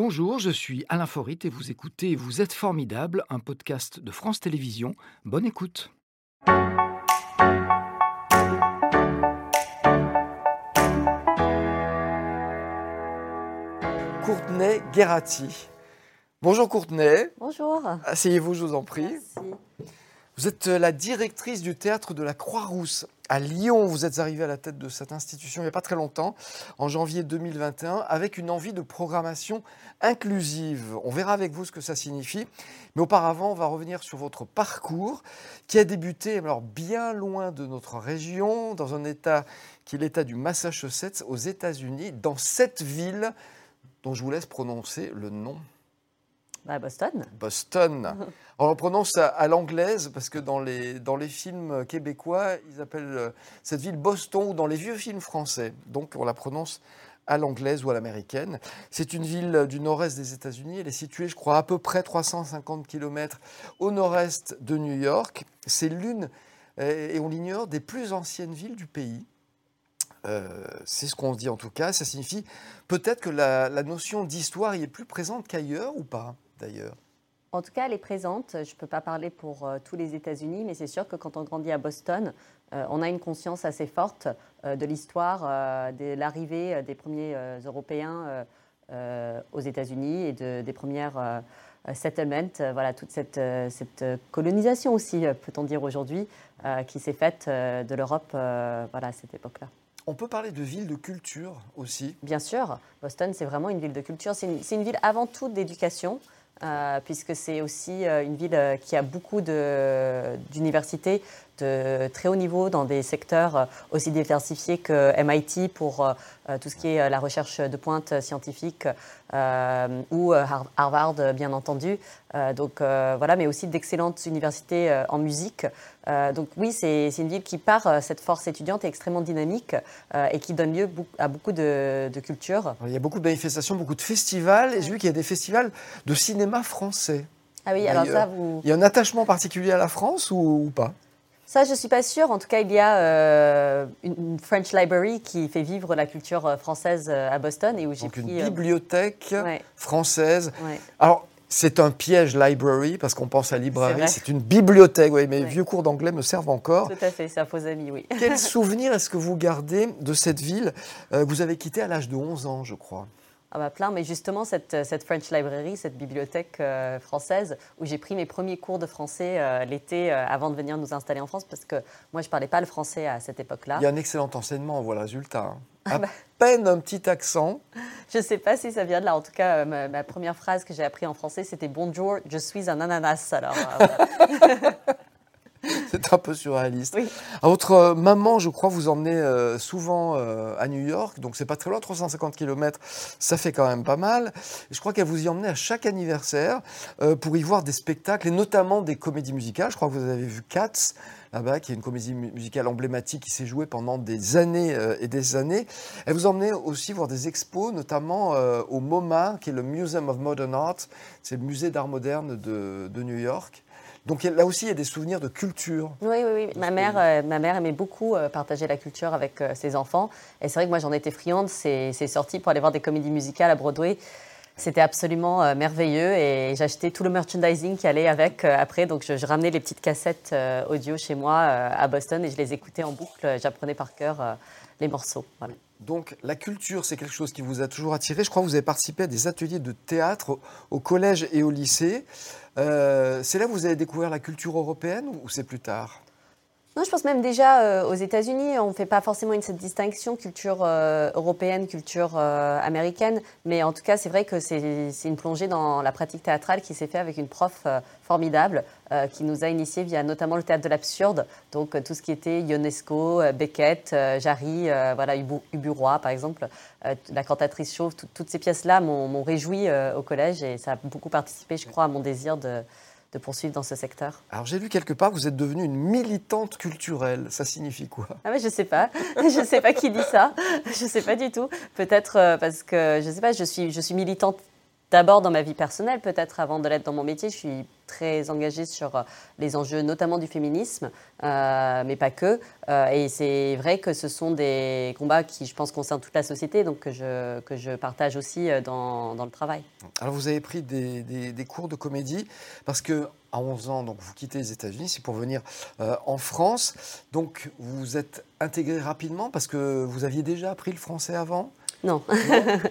Bonjour, je suis Alain Forit et vous écoutez Vous êtes formidable, un podcast de France Télévisions. Bonne écoute. Courtenay Guerati. Bonjour Courtenay. Bonjour. Asseyez-vous, je vous en prie. Merci. Vous êtes euh, la directrice du théâtre de la Croix-Rousse à Lyon. Vous êtes arrivée à la tête de cette institution il n'y a pas très longtemps, en janvier 2021, avec une envie de programmation inclusive. On verra avec vous ce que ça signifie. Mais auparavant, on va revenir sur votre parcours qui a débuté bien loin de notre région, dans un état qui est l'état du Massachusetts aux États-Unis, dans cette ville dont je vous laisse prononcer le nom. Bah, Boston. Boston. On le prononce à, l'anglaise parce que dans les, dans les films québécois, ils appellent euh, cette ville Boston ou dans les vieux films français. Donc on la prononce à l'anglaise ou à l'américaine. C'est une ville du nord-est des États-Unis. Elle est située, je crois, à peu près 350 km au nord-est de New York. C'est l'une, euh, et on l'ignore, des plus anciennes villes du pays. Euh, c'est ce qu'on dit en tout cas. Ça signifie peut-être que la notion d'histoire y est plus présente qu'ailleurs ou pas, d'ailleurs. En tout cas, elle est présente. Je ne peux pas parler pour euh, tous les États-Unis, mais c'est sûr que quand on grandit à Boston, euh, on a une conscience assez forte euh, de l'histoire de l'arrivée des premiers Européens aux États-Unis et de- des premières settlements. Voilà, toute cette, cette colonisation aussi, peut-on dire aujourd'hui, qui s'est faite de l'Europe voilà, à cette époque-là. On peut parler de ville de culture aussi. Bien sûr, Boston, c'est vraiment une ville de culture. C'est une, ville avant tout d'éducation, puisque c'est aussi euh, une ville euh, qui a beaucoup d'universités de très haut niveau dans des secteurs euh, aussi diversifiés que MIT pour euh, euh, tout ce qui est euh, la recherche de pointe euh, scientifique euh, ou euh, Har- Harvard, euh, bien entendu. Euh, donc euh, voilà, mais aussi d'excellentes universités euh, en musique. Euh, donc oui, c'est une ville qui, par euh, cette force étudiante, est extrêmement dynamique euh, et qui donne lieu à beaucoup de, de cultures. Il y a beaucoup de manifestations, beaucoup de festivals. Et j'ai vu qu'il y a des festivals de cinéma français. Ah oui, alors ça, vous... Il y a un attachement particulier à la France ou, ou pas? Ça, je suis pas sûre. En tout cas, il y a euh, une une French Library qui fait vivre la culture euh, française euh, à Boston et où j'ai Donc une pris. euh, bibliothèque ouais, française. ouais. Alors, c'est un piège library parce qu'on pense à librairie. C'est une bibliothèque. Oui, mes Ouais. vieux cours d'anglais me servent encore. Tout à fait, c'est un faux ami, oui. Quel souvenir est-ce que vous gardez de cette ville? Que vous avez quittée à l'âge de 11 ans, je crois Ah bah plein, mais justement, cette, cette French Library, cette bibliothèque euh, française, où j'ai pris mes premiers cours de français euh, l'été euh, avant de venir nous installer en France, parce que moi, je parlais pas le français à cette époque-là. Il y a un excellent enseignement, on voit le résultat. hein. À bah. peine un petit accent. Je ne sais pas si ça vient de là. En tout cas, euh, ma, ma première phrase que j'ai appris en français, c'était Bonjour, je suis un ananas. Alors, euh. C'est un peu surréaliste. Oui. À votre euh, maman, je crois, vous emmenez euh, souvent euh, à New York, donc c'est pas très loin, 350 km, ça fait quand même pas mal. Et je crois qu'elle vous y emmenait à chaque anniversaire pour y voir des spectacles, et notamment des comédies musicales. Je crois que vous avez vu Cats, là-bas, qui est une comédie mu- musicale emblématique qui s'est jouée pendant des années et des années. Elle vous emmenait aussi voir des expos, notamment au MoMA, qui est le Museum of Modern Art, c'est le musée d'art moderne de, de New York. Donc là aussi, il y a des souvenirs de culture. Oui, oui, oui. Ma mère, euh, ma mère aimait beaucoup euh, partager la culture avec euh, ses enfants. Et c'est vrai que moi, j'en étais friande. C'est sorti pour aller voir des comédies musicales à Broadway. C'était absolument merveilleux et j'achetais tout le merchandising qui allait avec après. Donc, je, je ramenais les petites cassettes audio chez moi à Boston et je les écoutais en boucle. J'apprenais par cœur les morceaux. Voilà. Donc la culture, c'est quelque chose qui vous a toujours attiré. Je crois que vous avez participé à des ateliers de théâtre au, collège et au lycée. Euh, c'est là que vous avez découvert la culture européenne ou c'est plus tard? Non, je pense même déjà euh, aux États-Unis, on ne fait pas forcément une, cette distinction culture euh, européenne, culture euh, américaine, mais en tout cas, c'est vrai que c'est une plongée dans la pratique théâtrale qui s'est faite avec une prof formidable qui nous a initiés via notamment le théâtre de l'absurde, donc tout ce qui était Ionesco, Beckett, Jarry, voilà, par exemple, la cantatrice chauve, tout- toutes ces pièces-là m'ont réjoui au collège. Et ça a beaucoup participé, je crois, à mon désir de, de poursuivre dans ce secteur. Alors j'ai lu quelque part vous êtes devenue une militante culturelle. Ça signifie quoi? Ah mais je sais pas, je sais pas qui dit ça, je sais pas du tout. Peut-être euh, parce que je sais pas, je suis je suis militante d'abord dans ma vie personnelle, peut-être avant de l'être dans mon métier. Je suis très engagée sur euh, les enjeux, notamment du féminisme, euh, mais pas que. Euh, et c'est vrai que ce sont des combats qui, je pense, concernent toute la société, donc que je, que je partage aussi dans, dans le travail. Alors, vous avez pris des, des, cours de comédie parce que à 11 ans, donc vous quittez les États-Unis, c'est pour venir en France. Donc, vous êtes intégré rapidement parce que vous aviez déjà appris le français avant? Non.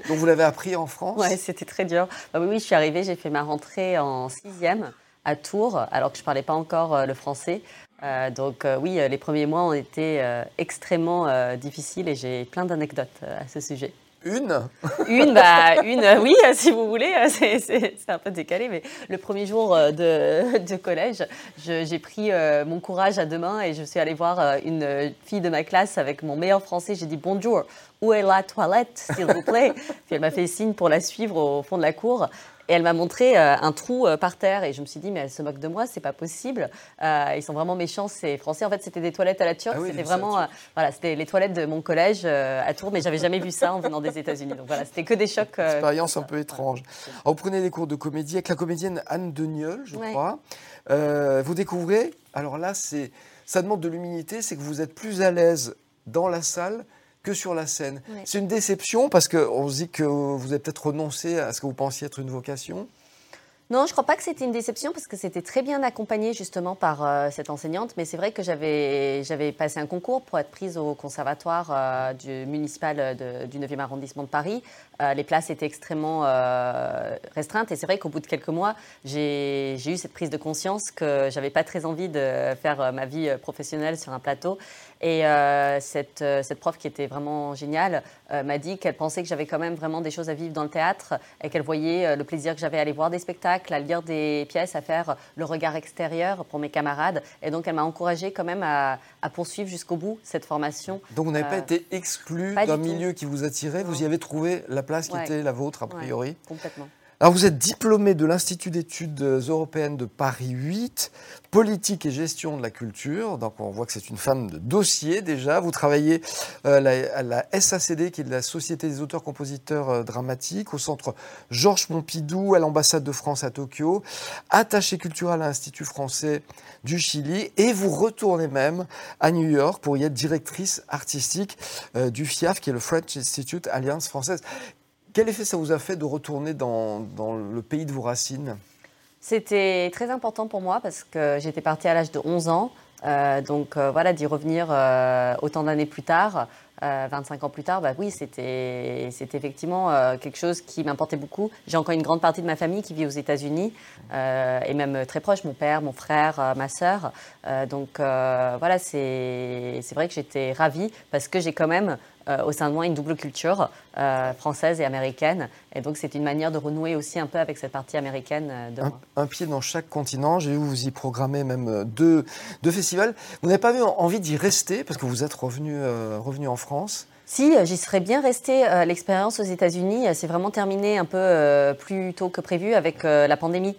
Donc vous l'avez appris en France Oui, c'était très dur. Bah oui, je suis arrivée, j'ai fait ma rentrée en sixième à Tours, alors que je ne parlais pas encore euh, le français. Euh, donc euh, oui, les premiers mois ont été extrêmement difficiles et j'ai plein d'anecdotes à ce sujet. Une Une, bah, une, oui, si vous voulez, c'est un peu décalé, mais le premier jour de, de collège, j'ai pris mon courage à deux mains et je suis allée voir une fille de ma classe avec mon meilleur français. J'ai dit bonjour, où est la toilette, s'il vous plaît? Puis elle m'a fait signe pour la suivre au fond de la cour. Et elle m'a montré euh, un trou euh, par terre et je me suis dit mais elle se moque de moi, c'est pas possible. Euh, ils sont vraiment méchants ces Français. En fait, c'était des toilettes à la turque. Ah c'était vraiment voilà, c'était les toilettes de mon collège à Tours, mais j'avais jamais vu ça en venant des États-Unis. Donc voilà, c'était que des chocs. Expérience un peu étrange. vous prenez des cours de comédie avec la comédienne Anne Deniol, je crois. vous découvrez. Alors là, c'est ça demande de l'humilité, c'est que vous êtes plus à l'aise dans la salle que sur la scène. C'est une déception parce qu'on se dit que vous avez peut-être renoncé à ce que vous pensiez être une vocation. Non, je ne crois pas que c'était une déception parce que c'était très bien accompagné justement par euh, cette enseignante. Mais c'est vrai que j'avais, j'avais passé un concours pour être prise au conservatoire euh, du municipal du 9e arrondissement de Paris. Euh, les places étaient extrêmement restreintes et c'est vrai qu'au bout de quelques mois, j'ai, j'ai eu cette prise de conscience que j'avais pas très envie de faire ma vie professionnelle sur un plateau. Et cette, cette prof qui était vraiment géniale m'a dit qu'elle pensait que j'avais quand même vraiment des choses à vivre dans le théâtre et qu'elle voyait le plaisir que j'avais à aller voir des spectacles à lire des pièces, à faire le regard extérieur pour mes camarades. Et donc, elle m'a encouragée quand même à, poursuivre jusqu'au bout cette formation. Donc, vous n'avez pas euh, été exclu d'un milieu qui vous attirait, vous y avez trouvé la place qui était la vôtre, a priori Complètement. Alors vous êtes diplômé de l'Institut d'études européennes de Paris 8, politique et gestion de la culture. Donc on voit que c'est une femme de dossier déjà. Vous travaillez euh, à la SACD, qui est la Société des auteurs-compositeurs euh, dramatiques, au centre Georges Pompidou, à l'ambassade de France à Tokyo, attaché culturel à l'Institut français du Chili, et vous retournez même à New York pour y être directrice artistique euh, du FIAF, qui est le French Institute Alliance française. Quel effet ça vous a fait de retourner dans, le pays de vos racines? C'était très important pour moi parce que j'étais partie à l'âge de 11 ans. Euh, donc euh, voilà, d'y revenir euh, autant d'années plus tard, 25 ans plus tard, bah oui, c'était effectivement quelque chose qui m'importait beaucoup. J'ai encore une grande partie de ma famille qui vit aux États-Unis et même très proche, mon père, mon frère, ma sœur. donc voilà, c'est vrai que j'étais ravie parce que j'ai quand même au sein de moi une double culture euh, française et américaine. Et donc c'est une manière de renouer aussi un peu avec cette partie américaine euh, de un, moi. Un pied dans chaque continent. J'ai vu vous y programmer même deux, deux festivals. Vous n'avez pas eu envie d'y rester parce que vous êtes revenu, revenu en France? Si, j'y serais bien resté. L'expérience aux États-Unis s'est vraiment terminée un peu plus tôt que prévu avec la pandémie.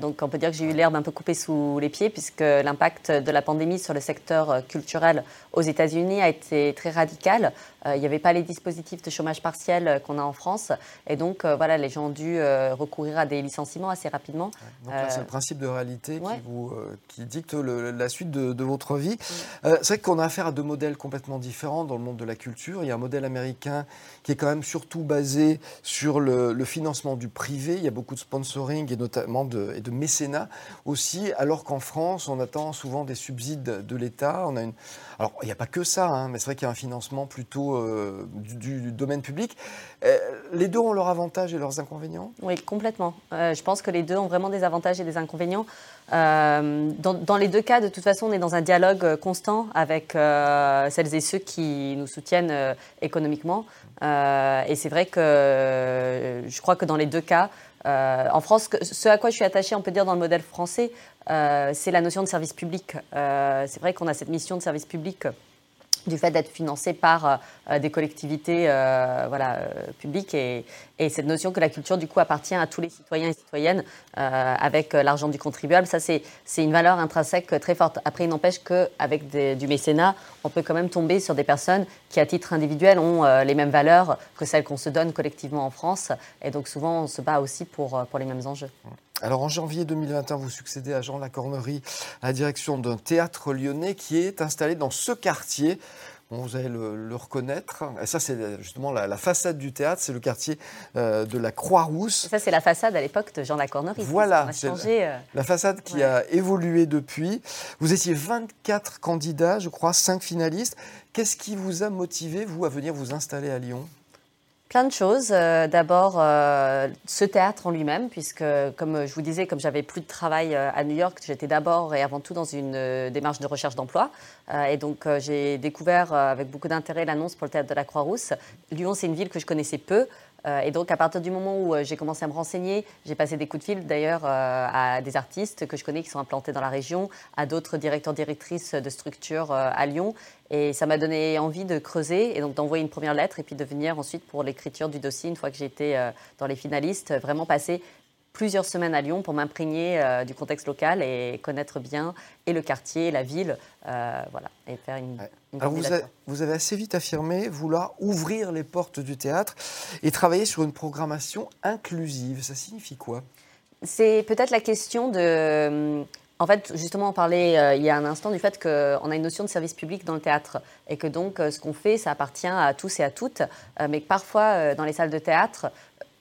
Donc on peut dire que j'ai eu l'herbe un peu coupée sous les pieds puisque l'impact de la pandémie sur le secteur culturel aux États-Unis a été très radical. Euh, il n'y avait pas les dispositifs de chômage partiel euh, qu'on a en France. Et donc, euh, voilà, les gens ont dû recourir à des licenciements assez rapidement. donc c'est le principe de réalité qui, vous, qui dicte la suite de, votre vie. c'est vrai qu'on a affaire à deux modèles complètement différents dans le monde de la culture. Il y a un modèle américain qui est quand même surtout basé sur le, financement du privé. Il y a beaucoup de sponsoring et notamment de, et de mécénat aussi, alors qu'en France, on attend souvent des subsides de l'État. On a une... Alors, il n'y a pas que ça, hein, mais c'est vrai qu'il y a un financement plutôt euh, du, domaine public. Euh, les deux ont leurs avantages et leurs inconvénients? Oui, complètement. Euh, je pense que les deux ont vraiment des avantages et des inconvénients. Dans, les deux cas, de toute façon, on est dans un dialogue constant avec celles et ceux qui nous soutiennent économiquement. et c'est vrai que je crois que dans les deux cas, en France, ce à quoi je suis attachée, on peut dire, dans le modèle français, c'est la notion de service public. c'est vrai qu'on a cette mission de service public du fait d'être financé par euh, des collectivités euh, voilà, euh, publiques et, cette notion que la culture du coup appartient à tous les citoyens et citoyennes avec l'argent du contribuable, ça c'est une valeur intrinsèque très forte. Après, il n'empêche qu'avec du mécénat, on peut quand même tomber sur des personnes qui à titre individuel ont les mêmes valeurs que celles qu'on se donne collectivement en France et donc souvent on se bat aussi pour, pour les mêmes enjeux. Alors en janvier 2021, vous succédez à Jean Lacornerie à la direction d'un théâtre lyonnais qui est installé dans ce quartier vous allez le, reconnaître. Et ça, c'est justement la, façade du théâtre, c'est le quartier euh, de la Croix-Rousse. Ça, c'est la façade à l'époque de Jean Lacornerie. Voilà, c'est la, euh. la, façade qui a évolué depuis. Vous étiez 24 candidats, je crois, 5 finalistes. Qu'est-ce qui vous a motivé, vous, à venir vous installer à Lyon? Plein de choses. Euh, d'abord, euh, ce théâtre en lui-même, puisque, comme je vous disais, comme j'avais plus de travail euh, à New York, j'étais d'abord et avant tout dans une démarche de recherche d'emploi. et donc, j'ai découvert avec beaucoup d'intérêt l'annonce pour le théâtre de la Croix-Rousse. Lyon, c'est une ville que je connaissais peu. Euh, et donc, à partir du moment où euh, j'ai commencé à me renseigner, j'ai passé des coups de fil d'ailleurs euh, à des artistes que je connais qui sont implantés dans la région, à d'autres directeurs, directrices de structures à Lyon. Et ça m'a donné envie de creuser et donc d'envoyer une première lettre et puis de venir ensuite pour l'écriture du dossier, une fois que j'étais dans les finalistes, vraiment passer plusieurs semaines à Lyon pour m'imprégner du contexte local et connaître bien et le quartier, la ville, voilà, et faire une, vous, avez assez vite affirmé vouloir ouvrir les portes du théâtre et travailler sur une programmation inclusive. Ça signifie quoi? C'est peut-être la question de... En fait, justement, on parlait euh, il y a un instant du fait qu'on a une notion de service public dans le théâtre et que donc euh, ce qu'on fait, ça appartient à tous et à toutes, euh, mais que parfois, dans les salles de théâtre,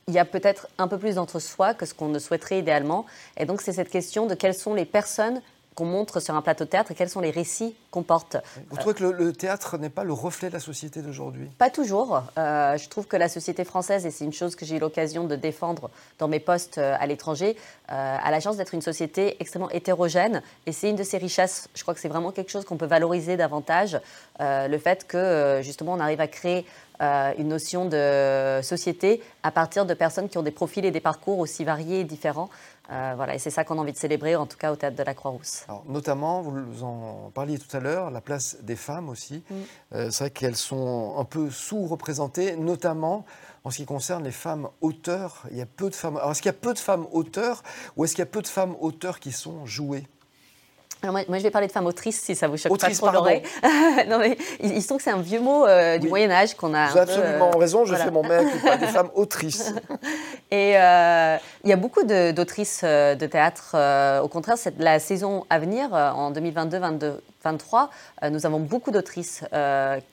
il y a peut-être un peu plus d'entre-soi que ce qu'on ne souhaiterait idéalement. Et donc, c'est cette question de quelles sont les personnes qu'on montre sur un plateau de théâtre et quels sont les récits qu'on porte. Vous trouvez que le, théâtre n'est pas le reflet de la société d'aujourd'hui? Pas toujours. Euh, je trouve que la société française, et c'est une chose que j'ai eu l'occasion de défendre dans mes postes euh, à l'étranger, euh, a la chance d'être une société extrêmement hétérogène. Et c'est une de ses richesses. Je crois que c'est vraiment quelque chose qu'on peut valoriser davantage. le fait que, justement, on arrive à créer une notion de société à partir de personnes qui ont des profils et des parcours aussi variés et différents. Euh, voilà, et c'est ça qu'on a envie de célébrer, en tout cas au théâtre de la Croix-Rousse. Notamment, vous en parliez tout à l'heure, la place des femmes aussi. Mm. Euh, c'est vrai qu'elles sont un peu sous-représentées, notamment en ce qui concerne les femmes auteurs. Il y a peu de femmes. Alors, est-ce qu'il y a peu de femmes auteurs ou est-ce qu'il y a peu de femmes auteurs qui sont jouées? Moi, je vais parler de femmes autrices, si ça vous choque pas trop l'oreille. non, mais il, se trouve que c'est un vieux mot euh, du Moyen Âge qu'on a. Vous avez absolument euh, raison. Je fais mon mec des femmes autrices. Et euh, il y a beaucoup d'autrices de, théâtre. au contraire, c'est la saison à venir en 2022-2023. Nous avons beaucoup d'autrices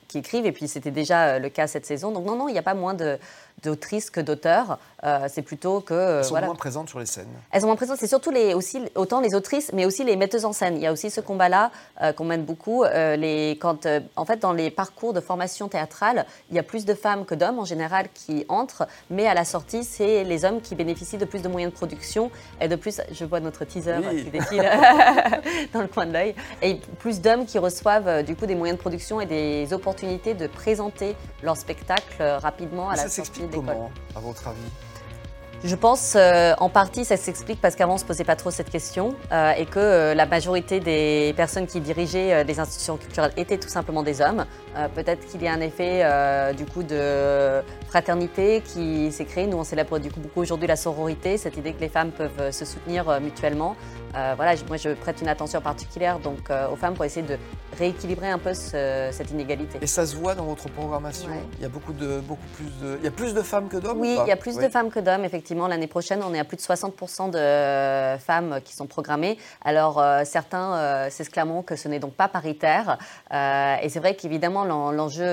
qui écrivent, et puis c'était déjà le cas cette saison. Donc non, non, il n'y a pas moins de d'autrices que d'auteurs. Euh, c'est plutôt que. Elles sont moins présentes sur les scènes. Elles sont moins présentes. C'est surtout les, aussi, autant les autrices, mais aussi les metteuses en scène. Il y a aussi ce combat-là euh, qu'on mène beaucoup. Euh, les, quand, en fait, dans les parcours de formation théâtrale, il y a plus de femmes que d'hommes en général qui entrent, mais à la sortie, c'est les hommes qui bénéficient de plus de moyens de production et de plus. Je vois notre teaser qui défile dans le coin de l'œil. Et plus d'hommes qui reçoivent du coup des moyens de production et des opportunités de présenter leur spectacle rapidement à la sortie comment, à votre avis? Je pense euh, en partie ça s'explique parce qu'avant on se posait pas trop cette question euh, et que euh, la majorité des personnes qui dirigeaient les institutions culturelles étaient tout simplement des hommes. Peut-être qu'il y a un effet du coup de fraternité qui s'est créé. Nous on célèbre du coup beaucoup aujourd'hui la sororité, cette idée que les femmes peuvent se soutenir mutuellement. voilà, moi je prête une attention particulière donc aux femmes pour essayer de rééquilibrer un peu cette inégalité. Et ça se voit dans votre programmation Il y a beaucoup de beaucoup plus de il y a plus de femmes que d'hommes Oui, il y a plus de femmes que d'hommes effectivement l'année prochaine, on est à plus de 60% de femmes qui sont programmées. Alors, euh, certains euh, s'exclameront que ce n'est donc pas paritaire. Euh, et c'est vrai qu'évidemment, l'enjeu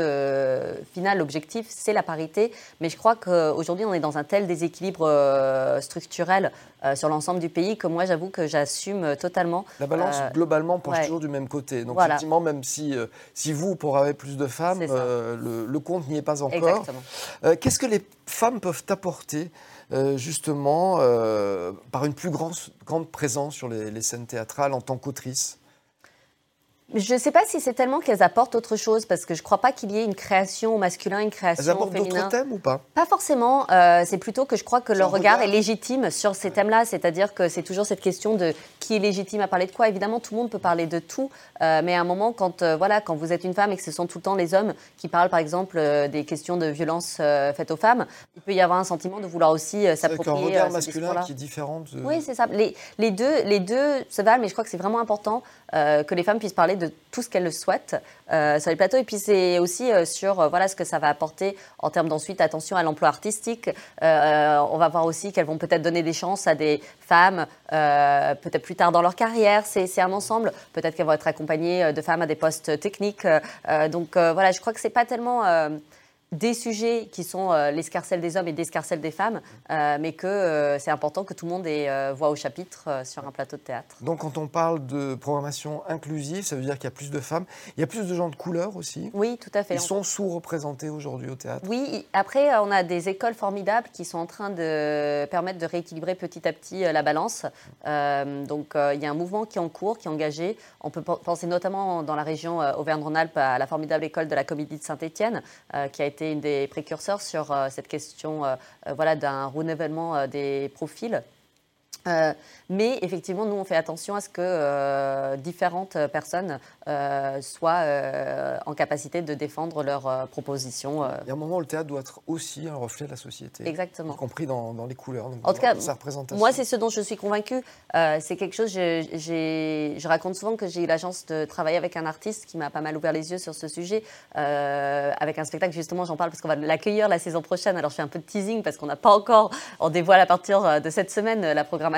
final, l'objectif, c'est la parité. Mais je crois qu'aujourd'hui, on est dans un tel déséquilibre structurel sur l'ensemble du pays que moi, j'avoue que j'assume totalement. La balance, globalement, penche toujours du même côté. Donc, effectivement, même si, si vous, pour avoir plus de femmes, le, compte n'y est pas encore. Qu'est-ce que les femmes peuvent apporter euh, justement euh, par une plus grande, grande présence sur les, scènes théâtrales en tant qu'autrice? Je ne sais pas si c'est tellement qu'elles apportent autre chose, parce que je ne crois pas qu'il y ait une création masculine, une création Elles apportent d'autres thèmes ou pas? Pas forcément. euh, c'est plutôt que je crois que leur regard, regard. est légitime sur ces thèmes-là. C'est-à-dire que c'est toujours cette question de qui est légitime à parler de quoi. Évidemment, tout le monde peut parler de tout, euh, mais à un moment, quand euh, voilà, quand vous êtes une femme et que ce sont tout le temps les hommes qui parlent, par exemple, des questions de violence faites aux femmes, il peut y avoir un sentiment de vouloir aussi euh, C'est un s'approprier regard masculin qui est différent de... Oui, c'est ça. Les, les deux, les deux se valent, mais je crois que c'est vraiment important euh, que les femmes puissent parler de tout ce qu'elles le souhaitent euh, sur les plateaux. Et puis c'est aussi euh, sur voilà ce que ça va apporter en termes d'ensuite attention à l'emploi artistique. On va voir aussi qu'elles vont peut-être donner des chances à des femmes peut-être plus tard dans leur carrière. C'est un ensemble. Peut-être qu'elles vont être accompagnées de femmes à des postes techniques. Donc voilà, je crois que c'est pas tellement des sujets qui sont euh, l'escarcelle des hommes et l'escarcelle des femmes, euh, mais que euh, c'est important que tout le monde ait voix au chapitre sur un plateau de théâtre. Donc quand on parle de programmation inclusive, ça veut dire qu'il y a plus de femmes. Il y a plus de gens de couleur aussi. Oui, tout à fait. Ils sont sous-représentés aujourd'hui au théâtre. Oui, après, on a des écoles formidables qui sont en train de permettre de rééquilibrer petit à petit la balance. Euh, donc, il y a un mouvement qui est en cours, qui est engagé. On peut pen- penser notamment dans la région Auvergne-Rhône-Alpes à la formidable école de la Comédie de Saint-Étienne, qui a été une des précurseurs sur euh, cette question euh, euh, voilà, d'un renouvellement des profils. Euh, mais effectivement, nous, on fait attention à ce que euh, différentes personnes euh, soient en capacité de défendre leurs propositions. Il y a un moment où le théâtre doit être aussi un reflet de la société. Y Exactement. compris dans, dans les couleurs. donc En tout cas, sa représentation. Moi, c'est ce dont je suis convaincue. C'est quelque chose, je, je raconte souvent que j'ai eu la chance de travailler avec un artiste qui m'a pas mal ouvert les yeux sur ce sujet, avec un spectacle, justement, j'en parle parce qu'on va l'accueillir la saison prochaine. Alors, je fais un peu de teasing parce qu'on n'a pas encore, on dévoile à partir de cette semaine la programmation.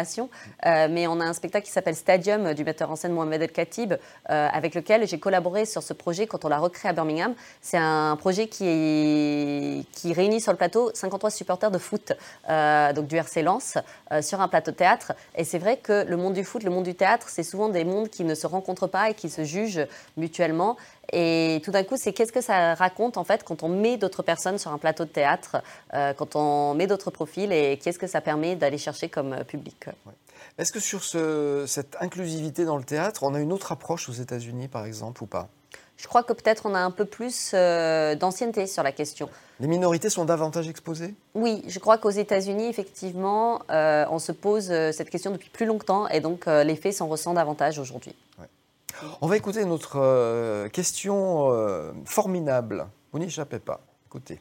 Euh, mais on a un spectacle qui s'appelle Stadium euh, du metteur en scène Mohamed El Khatib, euh, avec lequel j'ai collaboré sur ce projet quand on l'a recréé à Birmingham. C'est un projet qui, réunit sur le plateau 53 supporters de foot, donc du RC Lens, sur un plateau théâtre. Et c'est vrai que le monde du foot, le monde du théâtre, c'est souvent des mondes qui ne se rencontrent pas et qui se jugent mutuellement. Et tout d'un coup, c'est qu'est-ce que ça raconte en fait quand on met d'autres personnes sur un plateau de théâtre, euh, quand on met d'autres profils et qu'est-ce que ça permet d'aller chercher comme euh, public. Est-ce que sur ce- cette inclusivité dans le théâtre, on a une autre approche aux États-Unis, par exemple, ou pas? Je crois que peut-être on a un peu plus euh, d'ancienneté sur la question. Les minorités sont davantage exposées? Oui, je crois qu'aux États-Unis, effectivement, euh, on se pose euh, cette question depuis plus longtemps et donc les faits s'en ressent davantage aujourd'hui. On va écouter notre euh, question euh, formidable. Vous n'y échappez pas. Écoutez.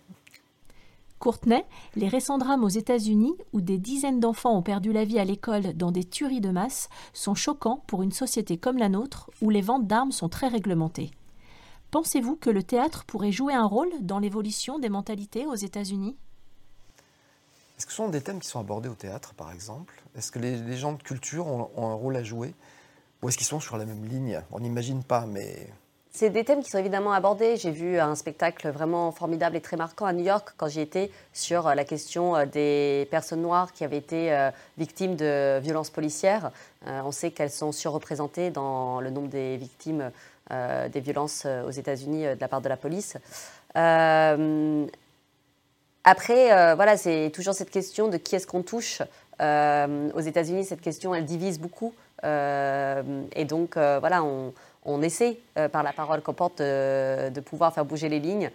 Courtenay, les récents drames aux États-Unis, où des dizaines d'enfants ont perdu la vie à l'école dans des tueries de masse, sont choquants pour une société comme la nôtre, où les ventes d'armes sont très réglementées. Pensez-vous que le théâtre pourrait jouer un rôle dans l'évolution des mentalités aux États-Unis? Est-ce que ce sont des thèmes qui sont abordés au théâtre, par exemple? Est-ce que les, les gens de culture ont, ont un rôle à jouer? Ou est-ce qu'ils sont sur la même ligne? On n'imagine pas, mais C'est des thèmes qui sont évidemment abordés. J'ai vu un spectacle vraiment formidable et très marquant à New York quand j'y étais sur euh, la question euh, des personnes noires qui avaient été euh, victimes de violences policières. On sait qu'elles sont surreprésentées dans le nombre des victimes des violences aux États-Unis de la part de la police. Après, voilà, c'est toujours cette question de qui est-ce qu'on touche. Aux États-Unis, cette question, elle divise beaucoup. Euh, et donc, euh, voilà, on, on essaie, euh, par la parole qu'on porte, de, de pouvoir faire bouger les lignes.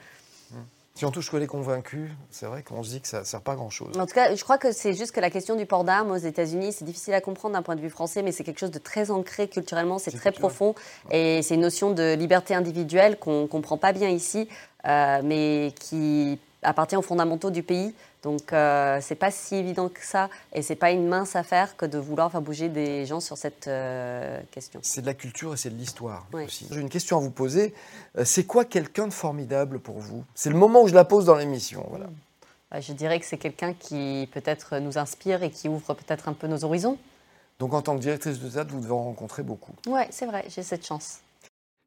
si on touche que les convaincus, c'est vrai qu'on se dit que ça ne sert pas à grand-chose. En tout cas, je crois que c'est juste que la question du port d'armes aux États-Unis, c'est difficile à comprendre d'un point de vue français, mais c'est quelque chose de très ancré culturellement, c'est très culturel. profond. Et c'est une notion de liberté individuelle qu'on ne comprend pas bien ici, euh, mais qui appartient aux fondamentaux du pays. Donc, euh, c'est pas si évident que ça, et c'est pas une mince affaire que de vouloir faire bouger des gens sur cette euh, question. C'est de la culture et c'est de l'histoire Oui. aussi. J'ai une question à vous poser. Euh, C'est quoi quelqu'un de formidable pour vous? C'est le moment où je la pose dans l'émission. Voilà. Euh, Je dirais que c'est quelqu'un qui peut-être nous inspire et qui ouvre peut-être un peu nos horizons. Donc en tant que directrice de théâtre, vous devez en rencontrer beaucoup. Ouais, c'est vrai, j'ai cette chance.